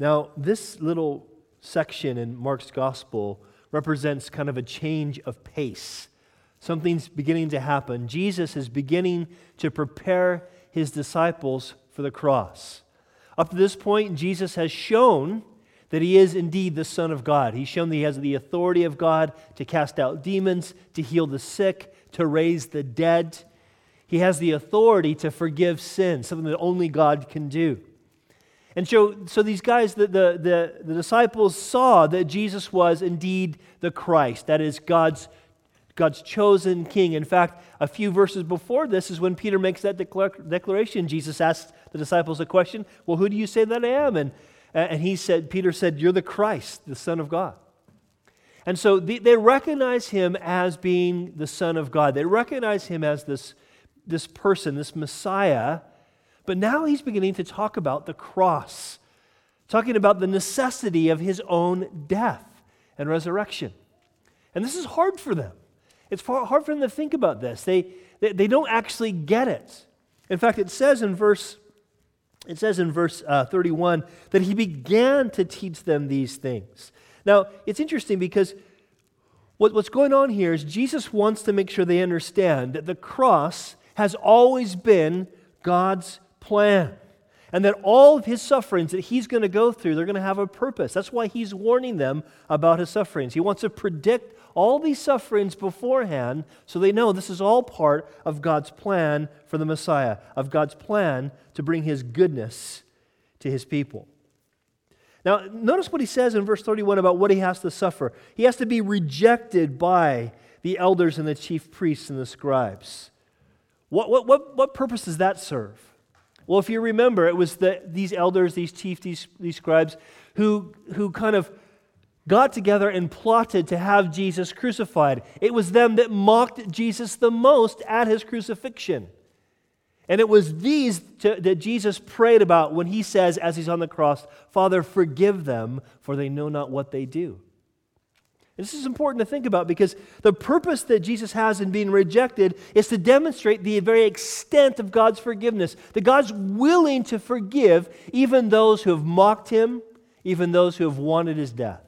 Now, this little section in Mark's gospel represents kind of a change of pace. Something's beginning to happen. Jesus is beginning to prepare his disciples for the cross. Up to this point, Jesus has shown that he is indeed the Son of God. He's shown that he has the authority of God to cast out demons, to heal the sick, to raise the dead. He has the authority to forgive sin, something that only God can do. And so, so these guys, the, the, the, the disciples saw that Jesus was indeed the Christ, that is God's, God's chosen king. In fact, a few verses before this is when Peter makes that declaration. Jesus asked the disciples a question Well, who do you say that I am? And, and he said, Peter said, You're the Christ, the Son of God. And so they, they recognize him as being the Son of God. They recognize him as this, this person, this Messiah but now he's beginning to talk about the cross, talking about the necessity of his own death and resurrection. And this is hard for them. It's hard for them to think about this. They, they, they don't actually get it. In fact, it says in verse it says in verse uh, 31 that he began to teach them these things. Now, it's interesting because what, what's going on here is Jesus wants to make sure they understand that the cross has always been God's plan. And that all of his sufferings that he's going to go through, they're going to have a purpose. That's why he's warning them about his sufferings. He wants to predict all these sufferings beforehand so they know this is all part of God's plan for the Messiah, of God's plan to bring his goodness to his people. Now, notice what he says in verse 31 about what he has to suffer. He has to be rejected by the elders and the chief priests and the scribes. What, what, what, what purpose does that serve? Well, if you remember, it was the, these elders, these chiefs, these, these scribes, who, who kind of got together and plotted to have Jesus crucified. It was them that mocked Jesus the most at his crucifixion. And it was these to, that Jesus prayed about when he says, as he's on the cross, Father, forgive them, for they know not what they do. This is important to think about because the purpose that Jesus has in being rejected is to demonstrate the very extent of God's forgiveness. That God's willing to forgive even those who have mocked him, even those who have wanted his death.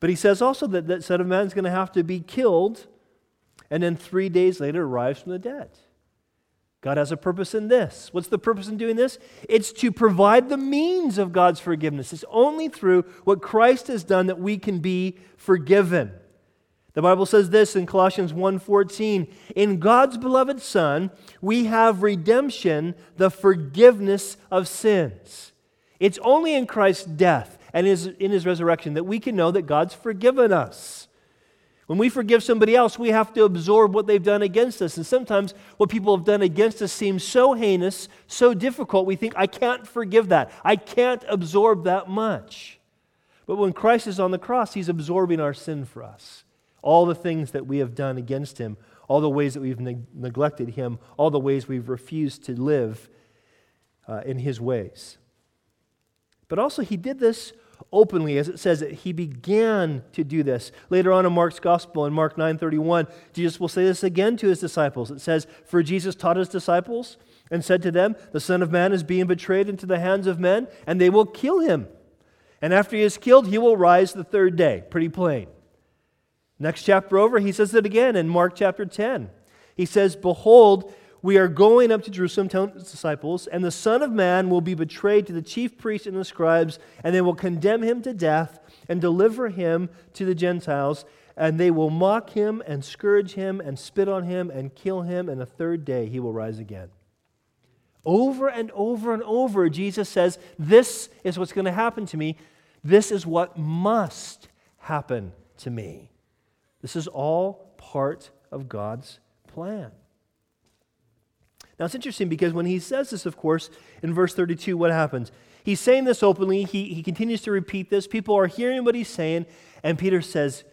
But he says also that that Son of Man is going to have to be killed and then three days later rise from the dead. God has a purpose in this. What's the purpose in doing this? It's to provide the means of God's forgiveness. It's only through what Christ has done that we can be forgiven. The Bible says this in Colossians 1:14, "In God's beloved Son, we have redemption, the forgiveness of sins." It's only in Christ's death and in his resurrection that we can know that God's forgiven us. When we forgive somebody else, we have to absorb what they've done against us. And sometimes what people have done against us seems so heinous, so difficult, we think, I can't forgive that. I can't absorb that much. But when Christ is on the cross, he's absorbing our sin for us. All the things that we have done against him, all the ways that we've neglected him, all the ways we've refused to live uh, in his ways. But also, he did this openly as it says that he began to do this. Later on in mark's gospel in mark 9.31 jesus will say this again to his disciples. It says for jesus taught his disciples and said to them the son of man is being betrayed into the hands of men and they will kill him. And after he is killed he will rise the third day pretty plain. Next chapter over he says it again in mark chapter 10 he says behold we are going up to Jerusalem, telling his disciples, and the Son of Man will be betrayed to the chief priests and the scribes, and they will condemn him to death and deliver him to the Gentiles, and they will mock him and scourge him and spit on him and kill him, and the third day he will rise again. Over and over and over, Jesus says, This is what's going to happen to me. This is what must happen to me. This is all part of God's plan. Now it's interesting because when he says this, of course, in verse 32, what happens? He's saying this openly. He, he continues to repeat this. People are hearing what he's saying. And Peter says,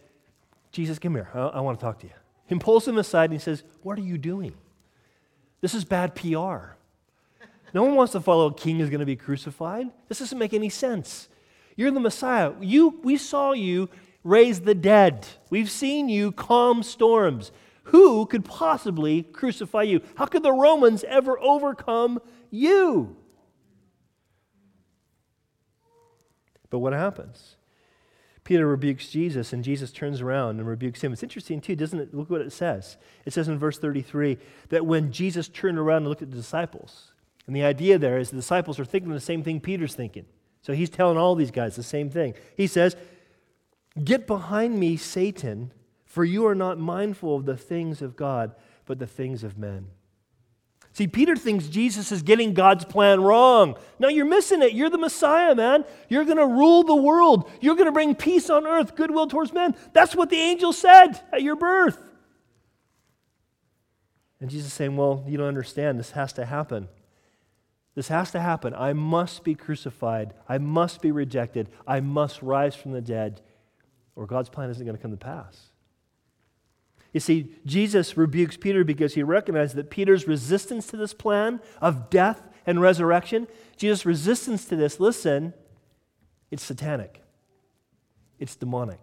Jesus, come here. I, I want to talk to you. He pulls him aside and he says, What are you doing? This is bad PR. No one wants to follow a king who's going to be crucified. This doesn't make any sense. You're the Messiah. You, we saw you raise the dead. We've seen you calm storms. Who could possibly crucify you? How could the Romans ever overcome you? But what happens? Peter rebukes Jesus, and Jesus turns around and rebukes him. It's interesting, too, doesn't it? Look what it says. It says in verse 33 that when Jesus turned around and looked at the disciples, and the idea there is the disciples are thinking the same thing Peter's thinking. So he's telling all these guys the same thing. He says, Get behind me, Satan, for you are not mindful of the things of God, but the things of men. See, Peter thinks Jesus is getting God's plan wrong. No, you're missing it. You're the Messiah, man. You're going to rule the world. You're going to bring peace on earth, goodwill towards men. That's what the angel said at your birth. And Jesus is saying, Well, you don't understand. This has to happen. This has to happen. I must be crucified. I must be rejected. I must rise from the dead, or God's plan isn't going to come to pass. You see, Jesus rebukes Peter because he recognized that Peter's resistance to this plan of death and resurrection, Jesus' resistance to this, listen, it's satanic, it's demonic.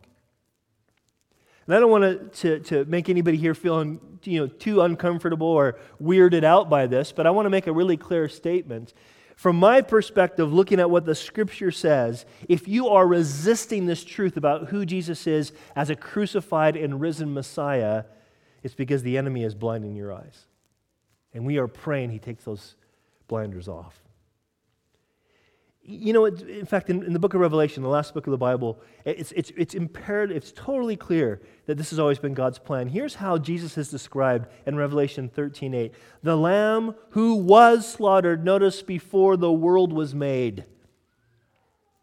And I don't want to, to, make anybody here feeling you know, too uncomfortable or weirded out by this, but I want to make a really clear statement. From my perspective, looking at what the scripture says, if you are resisting this truth about who Jesus is as a crucified and risen Messiah, it's because the enemy is blinding your eyes. And we are praying he takes those blinders off. You know, in fact, in, in, the book of Revelation, the last book of the Bible, it's, it's, it's imperative, it's totally clear that this has always been God's plan. Here's how Jesus is described in Revelation 13 8. The Lamb who was slaughtered, notice, before the world was made.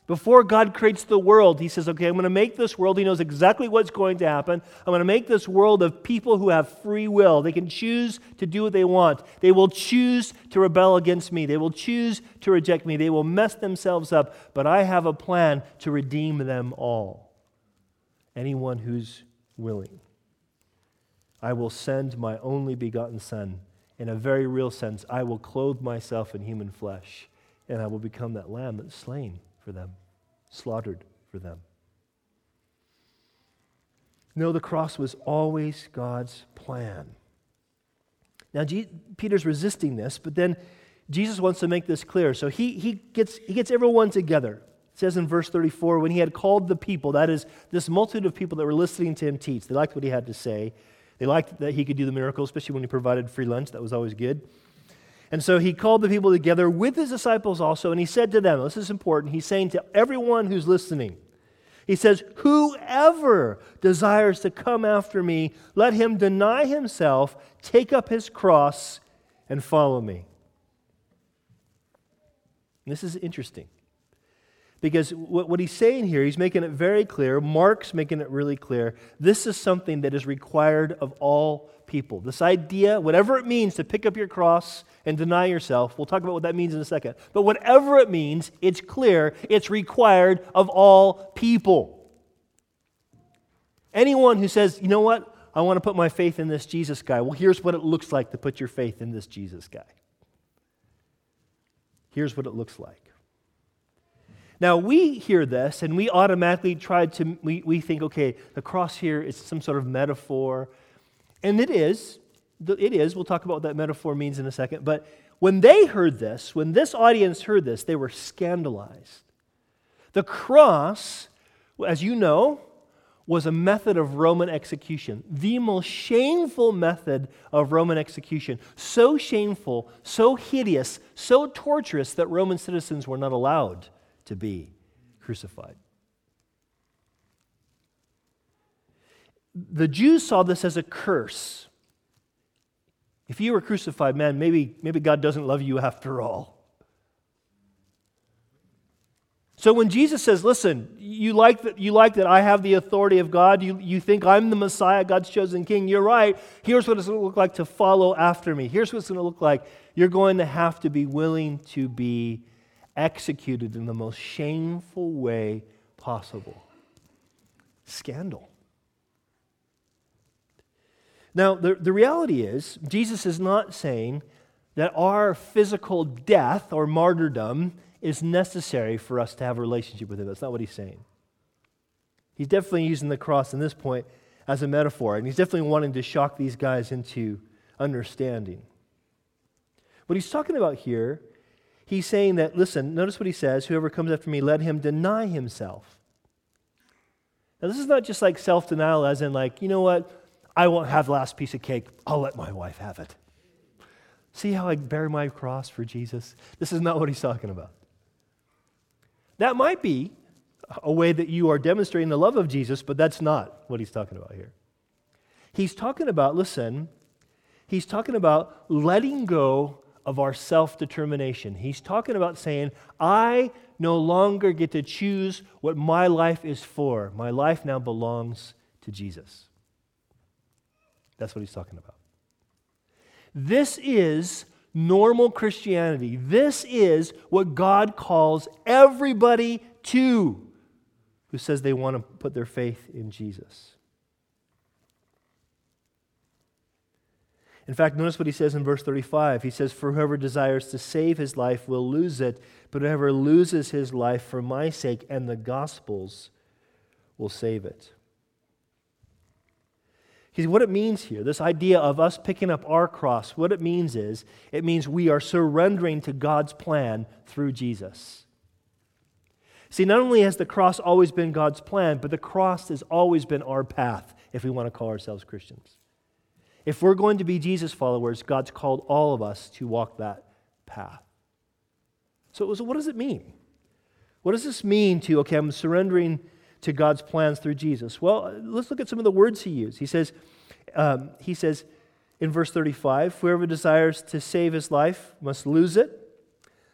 Before God creates the world, He says, okay, I'm going to make this world. He knows exactly what's going to happen. I'm going to make this world of people who have free will. They can choose to do what they want. They will choose to rebel against me. They will choose to reject me. They will mess themselves up. But I have a plan to redeem them all. Anyone who's willing. I will send my only begotten Son. In a very real sense, I will clothe myself in human flesh, and I will become that lamb that's slain for them, slaughtered for them. No, the cross was always God's plan. Now, G- Peter's resisting this, but then Jesus wants to make this clear. So he, he, gets, he gets everyone together. It says in verse 34 when he had called the people, that is, this multitude of people that were listening to him teach, they liked what he had to say. They liked that he could do the miracles, especially when he provided free lunch. That was always good. And so he called the people together with his disciples also, and he said to them, This is important. He's saying to everyone who's listening, He says, Whoever desires to come after me, let him deny himself, take up his cross, and follow me. This is interesting. Because what, he's saying here, he's making it very clear. Mark's making it really clear. This is something that is required of all people. This idea, whatever it means to pick up your cross and deny yourself, we'll talk about what that means in a second. But whatever it means, it's clear it's required of all people. Anyone who says, you know what, I want to put my faith in this Jesus guy, well, here's what it looks like to put your faith in this Jesus guy. Here's what it looks like. Now, we hear this and we automatically try to, we, we think, okay, the cross here is some sort of metaphor. And it is. It is. We'll talk about what that metaphor means in a second. But when they heard this, when this audience heard this, they were scandalized. The cross, as you know, was a method of Roman execution, the most shameful method of Roman execution. So shameful, so hideous, so torturous that Roman citizens were not allowed to be crucified. The Jews saw this as a curse. If you were crucified, man, maybe, maybe God doesn't love you after all. So when Jesus says, listen, you like that, you like that I have the authority of God, you, you think I'm the Messiah, God's chosen king, you're right. Here's what it's going to look like to follow after me. Here's what it's going to look like. You're going to have to be willing to be executed in the most shameful way possible. Scandal. Now, the, the reality is, Jesus is not saying that our physical death or martyrdom is necessary for us to have a relationship with Him. That's not what He's saying. He's definitely using the cross in this point as a metaphor, and He's definitely wanting to shock these guys into understanding. What He's talking about here He's saying that, listen, notice what he says whoever comes after me, let him deny himself. Now, this is not just like self denial, as in, like, you know what? I won't have last piece of cake. I'll let my wife have it. See how I bear my cross for Jesus? This is not what he's talking about. That might be a way that you are demonstrating the love of Jesus, but that's not what he's talking about here. He's talking about, listen, he's talking about letting go of our self determination. He's talking about saying, I no longer get to choose what my life is for. My life now belongs to Jesus. That's what he's talking about. This is normal Christianity. This is what God calls everybody to who says they want to put their faith in Jesus. In fact, notice what he says in verse 35. He says, For whoever desires to save his life will lose it, but whoever loses his life for my sake and the gospel's will save it. Because what it means here, this idea of us picking up our cross, what it means is it means we are surrendering to God's plan through Jesus. See, not only has the cross always been God's plan, but the cross has always been our path if we want to call ourselves Christians. If we're going to be Jesus followers, God's called all of us to walk that path. So, so what does it mean? What does this mean to, okay, I'm surrendering to God's plans through Jesus? Well, let's look at some of the words he used. He says, um, he says in verse 35, whoever desires to save his life must lose it.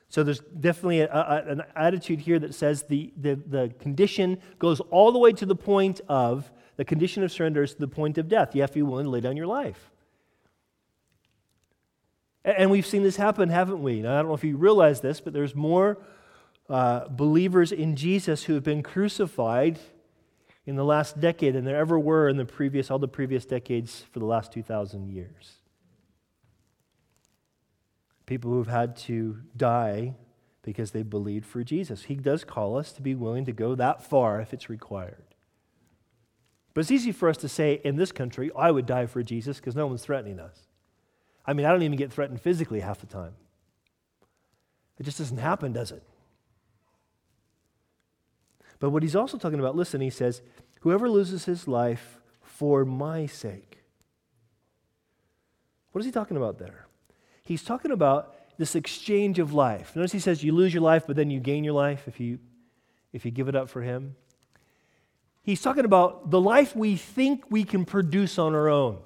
So there's definitely a, a, an attitude here that says the, the, the condition goes all the way to the point of the condition of surrender is to the point of death. You have to be willing to lay down your life. And we've seen this happen, haven't we? Now, I don't know if you realize this, but there's more uh, believers in Jesus who have been crucified in the last decade than there ever were in the previous, all the previous decades for the last 2,000 years. People who've had to die because they believed for Jesus. He does call us to be willing to go that far if it's required. But it's easy for us to say in this country, I would die for Jesus because no one's threatening us. I mean, I don't even get threatened physically half the time. It just doesn't happen, does it? But what he's also talking about, listen, he says, whoever loses his life for my sake. What is he talking about there? He's talking about this exchange of life. Notice he says you lose your life, but then you gain your life if you if you give it up for him. He's talking about the life we think we can produce on our own.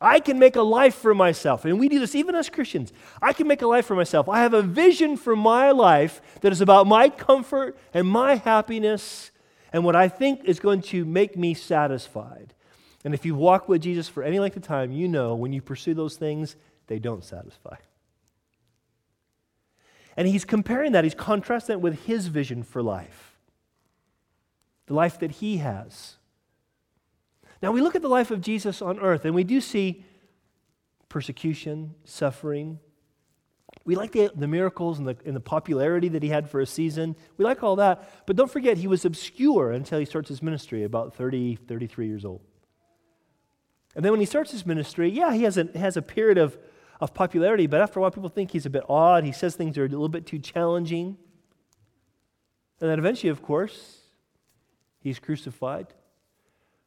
I can make a life for myself. And we do this even as Christians. I can make a life for myself. I have a vision for my life that is about my comfort and my happiness and what I think is going to make me satisfied. And if you walk with Jesus for any length of time, you know when you pursue those things, they don't satisfy. And he's comparing that, he's contrasting it with his vision for life, the life that he has. Now, we look at the life of Jesus on earth and we do see persecution, suffering. We like the, the miracles and the, and the popularity that he had for a season. We like all that. But don't forget, he was obscure until he starts his ministry about 30, 33 years old. And then when he starts his ministry, yeah, he has a, has a period of, of popularity, but after a while, people think he's a bit odd. He says things are a little bit too challenging. And then eventually, of course, he's crucified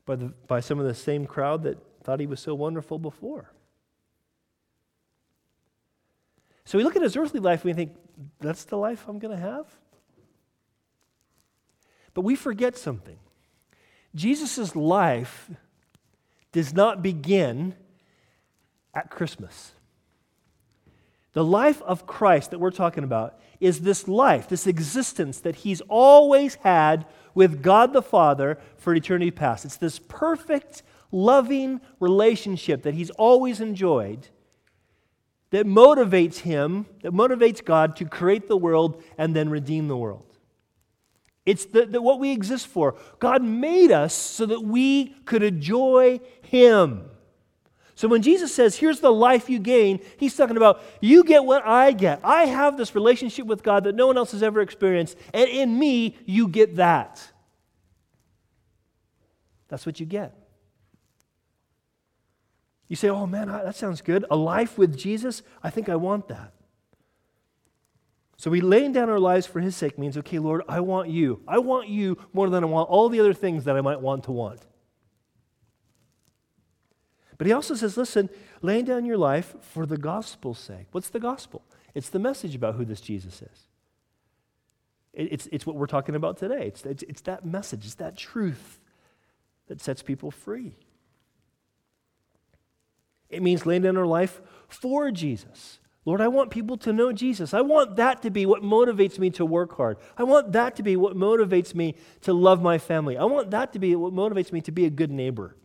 by, the, by some of the same crowd that thought he was so wonderful before. So we look at his earthly life and we think, that's the life I'm going to have? But we forget something. Jesus' life does not begin at Christmas. The life of Christ that we're talking about is this life, this existence that he's always had with God the Father for eternity past. It's this perfect, loving relationship that he's always enjoyed that motivates him, that motivates God to create the world and then redeem the world. It's the, the, what we exist for. God made us so that we could enjoy him. So when Jesus says, Here's the life you gain, he's talking about, You get what I get. I have this relationship with God that no one else has ever experienced, and in me, you get that. That's what you get. You say, Oh man, that sounds good. A life with Jesus? I think I want that. So we laying down our lives for his sake means, okay, Lord, I want you. I want you more than I want all the other things that I might want to want. But he also says, listen, laying down your life for the gospel's sake. What's the gospel? It's the message about who this Jesus is. It's, it's what we're talking about today. It's, it's, it's that message, it's that truth that sets people free. It means laying down our life for Jesus. Lord, I want people to know Jesus. I want that to be what motivates me to work hard. I want that to be what motivates me to love my family. I want that to be what motivates me to be a good neighbor.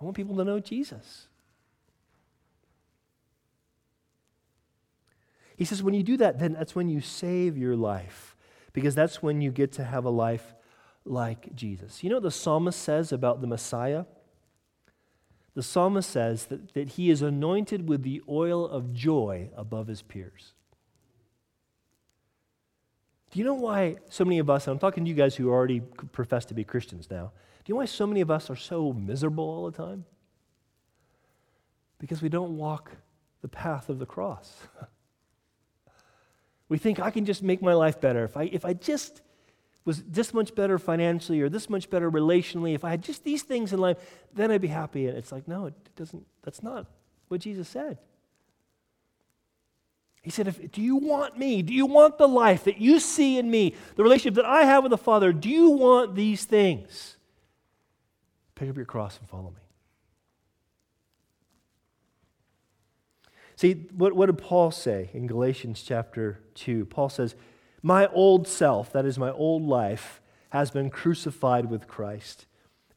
I want people to know Jesus. He says, when you do that, then that's when you save your life, because that's when you get to have a life like Jesus. You know what the psalmist says about the Messiah? The psalmist says that, that he is anointed with the oil of joy above his peers. Do you know why so many of us, I'm talking to you guys who already profess to be Christians now, do you know why so many of us are so miserable all the time? Because we don't walk the path of the cross. We think I can just make my life better. If I, if I just was this much better financially or this much better relationally, if I had just these things in life, then I'd be happy. And it's like, no, it doesn't, that's not what Jesus said. He said, if, Do you want me? Do you want the life that you see in me, the relationship that I have with the Father? Do you want these things? Pick up your cross and follow me. See, what, what did Paul say in Galatians chapter 2? Paul says, My old self, that is my old life, has been crucified with Christ.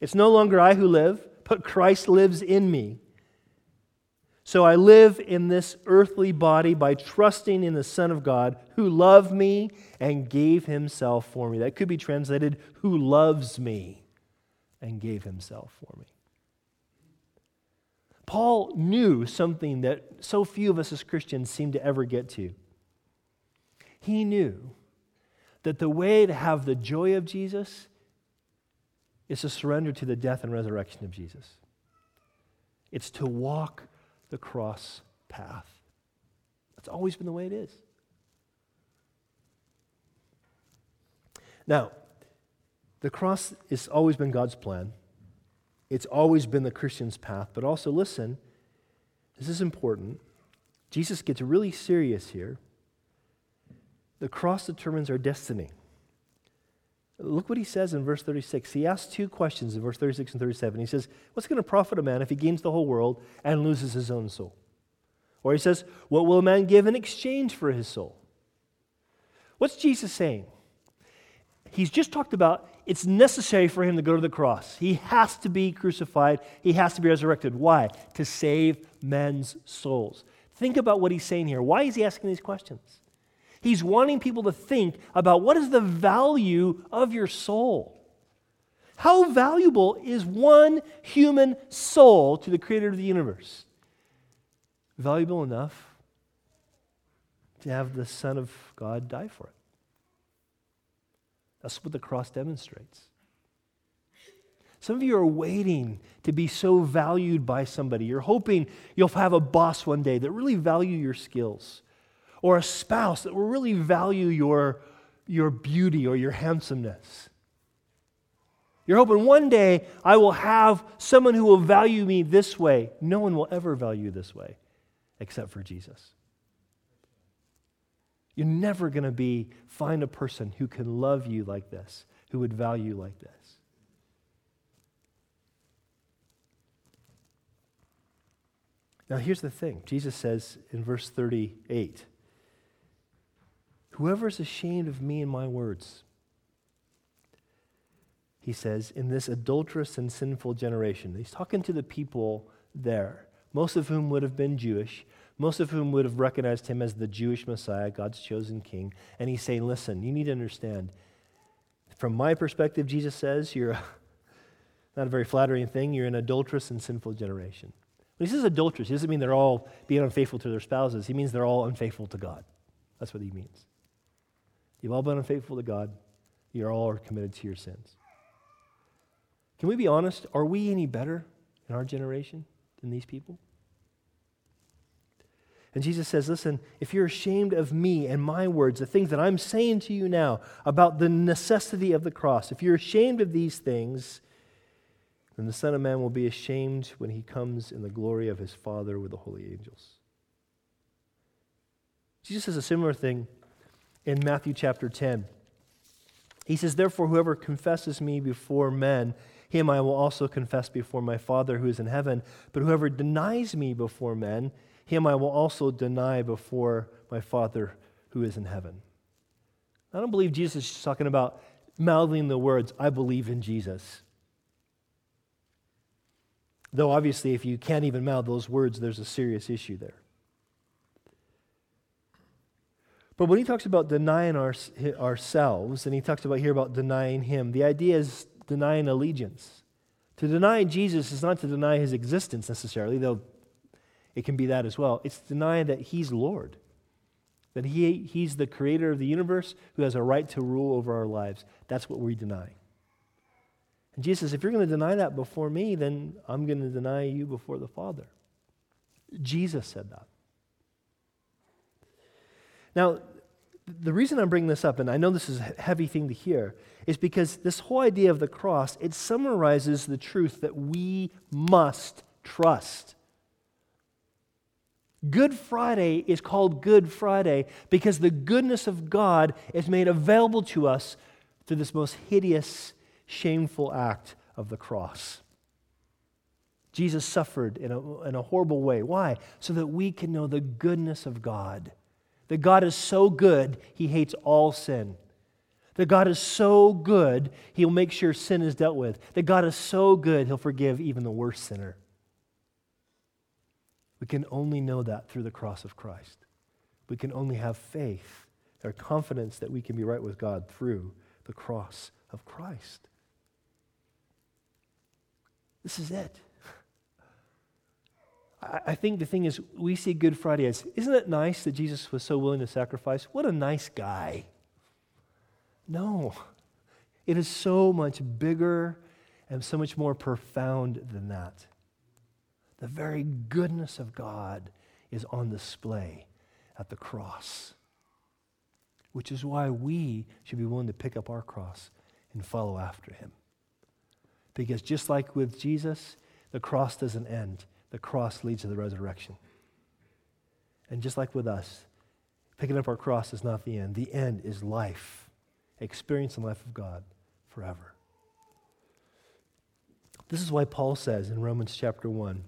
It's no longer I who live, but Christ lives in me. So I live in this earthly body by trusting in the Son of God who loved me and gave himself for me. That could be translated, who loves me and gave himself for me. Paul knew something that so few of us as Christians seem to ever get to. He knew that the way to have the joy of Jesus is to surrender to the death and resurrection of Jesus. It's to walk the cross path. That's always been the way it is. Now, the cross has always been God's plan. It's always been the Christian's path. But also, listen, this is important. Jesus gets really serious here. The cross determines our destiny. Look what he says in verse 36. He asks two questions in verse 36 and 37. He says, What's going to profit a man if he gains the whole world and loses his own soul? Or he says, What will a man give in exchange for his soul? What's Jesus saying? He's just talked about it's necessary for him to go to the cross. He has to be crucified, he has to be resurrected. Why? To save men's souls. Think about what he's saying here. Why is he asking these questions? He's wanting people to think about what is the value of your soul. How valuable is one human soul to the creator of the universe? Valuable enough to have the Son of God die for it. That's what the cross demonstrates. Some of you are waiting to be so valued by somebody. You're hoping you'll have a boss one day that really value your skills or a spouse that will really value your, your beauty or your handsomeness. You're hoping one day I will have someone who will value me this way. No one will ever value this way except for Jesus. You're never going to be find a person who can love you like this, who would value you like this. Now here's the thing. Jesus says in verse 38, Whoever is ashamed of me and my words, he says, in this adulterous and sinful generation. He's talking to the people there, most of whom would have been Jewish most of whom would have recognized him as the Jewish Messiah, God's chosen king. And he's saying, Listen, you need to understand. From my perspective, Jesus says, you're not a very flattering thing. You're an adulterous and sinful generation. When he says adulterous, he doesn't mean they're all being unfaithful to their spouses. He means they're all unfaithful to God. That's what he means. You've all been unfaithful to God. You all are committed to your sins. Can we be honest? Are we any better in our generation than these people? And Jesus says, Listen, if you're ashamed of me and my words, the things that I'm saying to you now about the necessity of the cross, if you're ashamed of these things, then the Son of Man will be ashamed when he comes in the glory of his Father with the holy angels. Jesus says a similar thing in Matthew chapter 10. He says, Therefore, whoever confesses me before men, him I will also confess before my Father who is in heaven. But whoever denies me before men, him I will also deny before my Father who is in heaven. I don't believe Jesus is talking about mouthing the words, I believe in Jesus. Though obviously, if you can't even mouth those words, there's a serious issue there. But when he talks about denying our, ourselves, and he talks about here about denying him, the idea is denying allegiance. To deny Jesus is not to deny his existence necessarily, though it can be that as well. It's denying that he's Lord, that he, he's the creator of the universe who has a right to rule over our lives. That's what we deny. And Jesus if you're going to deny that before me, then I'm going to deny you before the Father. Jesus said that. Now, the reason I'm bringing this up, and I know this is a heavy thing to hear, is because this whole idea of the cross, it summarizes the truth that we must trust. Good Friday is called Good Friday because the goodness of God is made available to us through this most hideous, shameful act of the cross. Jesus suffered in a, in a horrible way. Why? So that we can know the goodness of God. That God is so good, he hates all sin. That God is so good, he'll make sure sin is dealt with. That God is so good, he'll forgive even the worst sinner. We can only know that through the cross of Christ. We can only have faith or confidence that we can be right with God through the cross of Christ. This is it. I think the thing is, we see Good Friday as, isn't it nice that Jesus was so willing to sacrifice? What a nice guy. No, it is so much bigger and so much more profound than that. The very goodness of God is on display at the cross, which is why we should be willing to pick up our cross and follow after him. Because just like with Jesus, the cross doesn't end the cross leads to the resurrection. And just like with us, picking up our cross is not the end. The end is life, experience the life of God forever. This is why Paul says in Romans chapter 1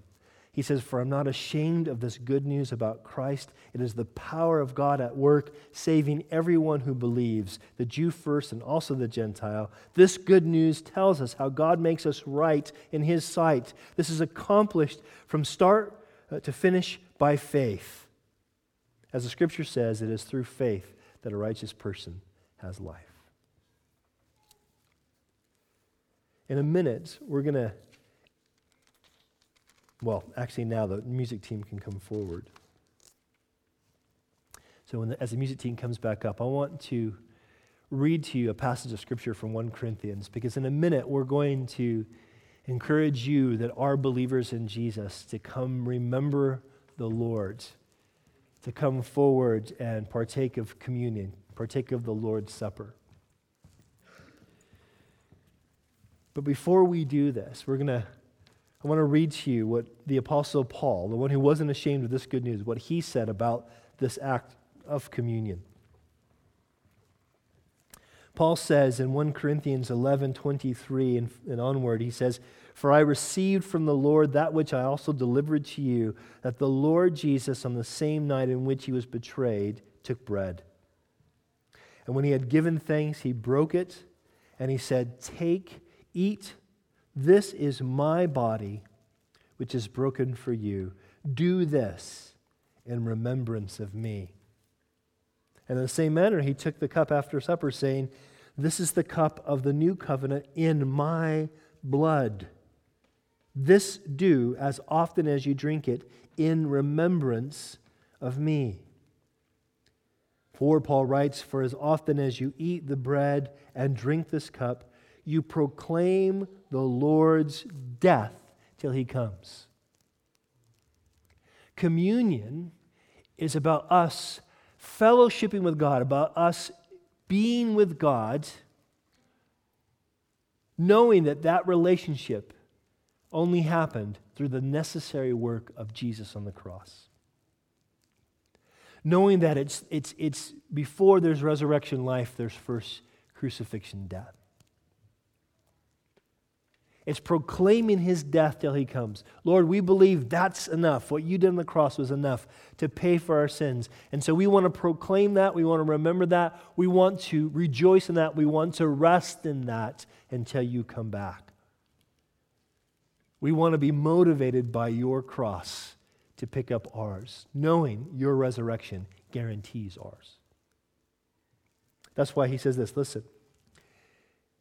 he says, For I'm not ashamed of this good news about Christ. It is the power of God at work, saving everyone who believes, the Jew first and also the Gentile. This good news tells us how God makes us right in his sight. This is accomplished from start uh, to finish by faith. As the scripture says, it is through faith that a righteous person has life. In a minute, we're going to well, actually, now the music team can come forward. So, the, as the music team comes back up, I want to read to you a passage of scripture from 1 Corinthians because in a minute we're going to encourage you that are believers in Jesus to come remember the Lord, to come forward and partake of communion, partake of the Lord's Supper. But before we do this, we're going to I want to read to you what the Apostle Paul, the one who wasn't ashamed of this good news, what he said about this act of communion. Paul says in 1 Corinthians 11 23 and, and onward, he says, For I received from the Lord that which I also delivered to you, that the Lord Jesus, on the same night in which he was betrayed, took bread. And when he had given thanks, he broke it, and he said, Take, eat, this is my body, which is broken for you. Do this in remembrance of me. And in the same manner, he took the cup after supper, saying, This is the cup of the new covenant in my blood. This do as often as you drink it in remembrance of me. For Paul writes, For as often as you eat the bread and drink this cup, you proclaim the Lord's death till he comes. Communion is about us fellowshipping with God, about us being with God, knowing that that relationship only happened through the necessary work of Jesus on the cross. Knowing that it's, it's, it's before there's resurrection life, there's first crucifixion death. It's proclaiming his death till he comes. Lord, we believe that's enough. What you did on the cross was enough to pay for our sins. And so we want to proclaim that. We want to remember that. We want to rejoice in that. We want to rest in that until you come back. We want to be motivated by your cross to pick up ours, knowing your resurrection guarantees ours. That's why he says this listen.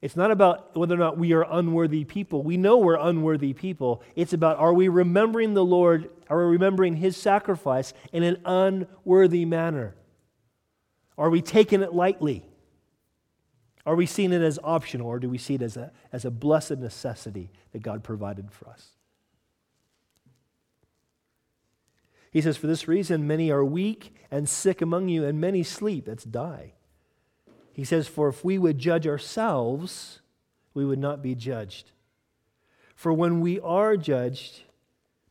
it's not about whether or not we are unworthy people. We know we're unworthy people. It's about are we remembering the Lord, are we remembering his sacrifice in an unworthy manner? Are we taking it lightly? Are we seeing it as optional or do we see it as a, as a blessed necessity that God provided for us? He says, For this reason, many are weak and sick among you, and many sleep. That's die. He says, For if we would judge ourselves, we would not be judged. For when we are judged,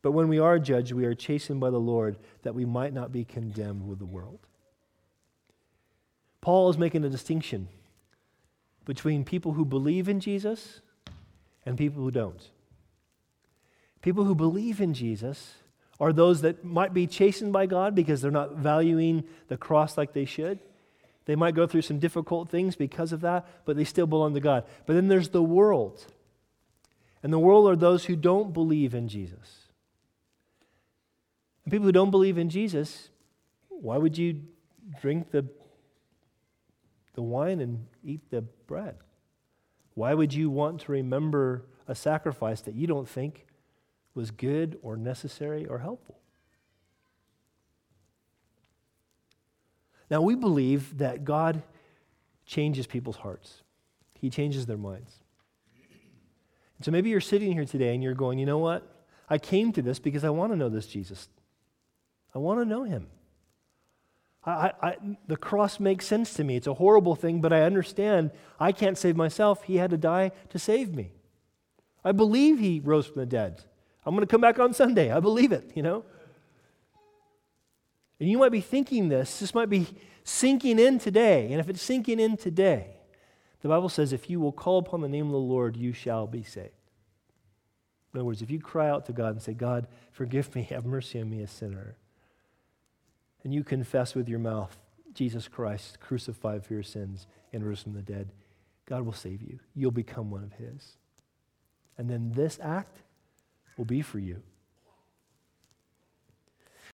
but when we are judged, we are chastened by the Lord that we might not be condemned with the world. Paul is making a distinction between people who believe in Jesus and people who don't. People who believe in Jesus are those that might be chastened by God because they're not valuing the cross like they should. They might go through some difficult things because of that, but they still belong to God. But then there's the world. And the world are those who don't believe in Jesus. And people who don't believe in Jesus, why would you drink the, the wine and eat the bread? Why would you want to remember a sacrifice that you don't think was good or necessary or helpful? Now, we believe that God changes people's hearts, He changes their minds. And so maybe you're sitting here today and you're going, you know what? I came to this because I want to know this Jesus. I want to know Him. I, I, the cross makes sense to me. It's a horrible thing, but I understand I can't save myself. He had to die to save me. I believe He rose from the dead. I'm going to come back on Sunday. I believe it, you know? And you might be thinking this, this might be sinking in today. And if it's sinking in today, the Bible says, if you will call upon the name of the Lord, you shall be saved. In other words, if you cry out to God and say, God, forgive me, have mercy on me, a sinner, and you confess with your mouth Jesus Christ crucified for your sins and rose from the dead, God will save you. You'll become one of His. And then this act will be for you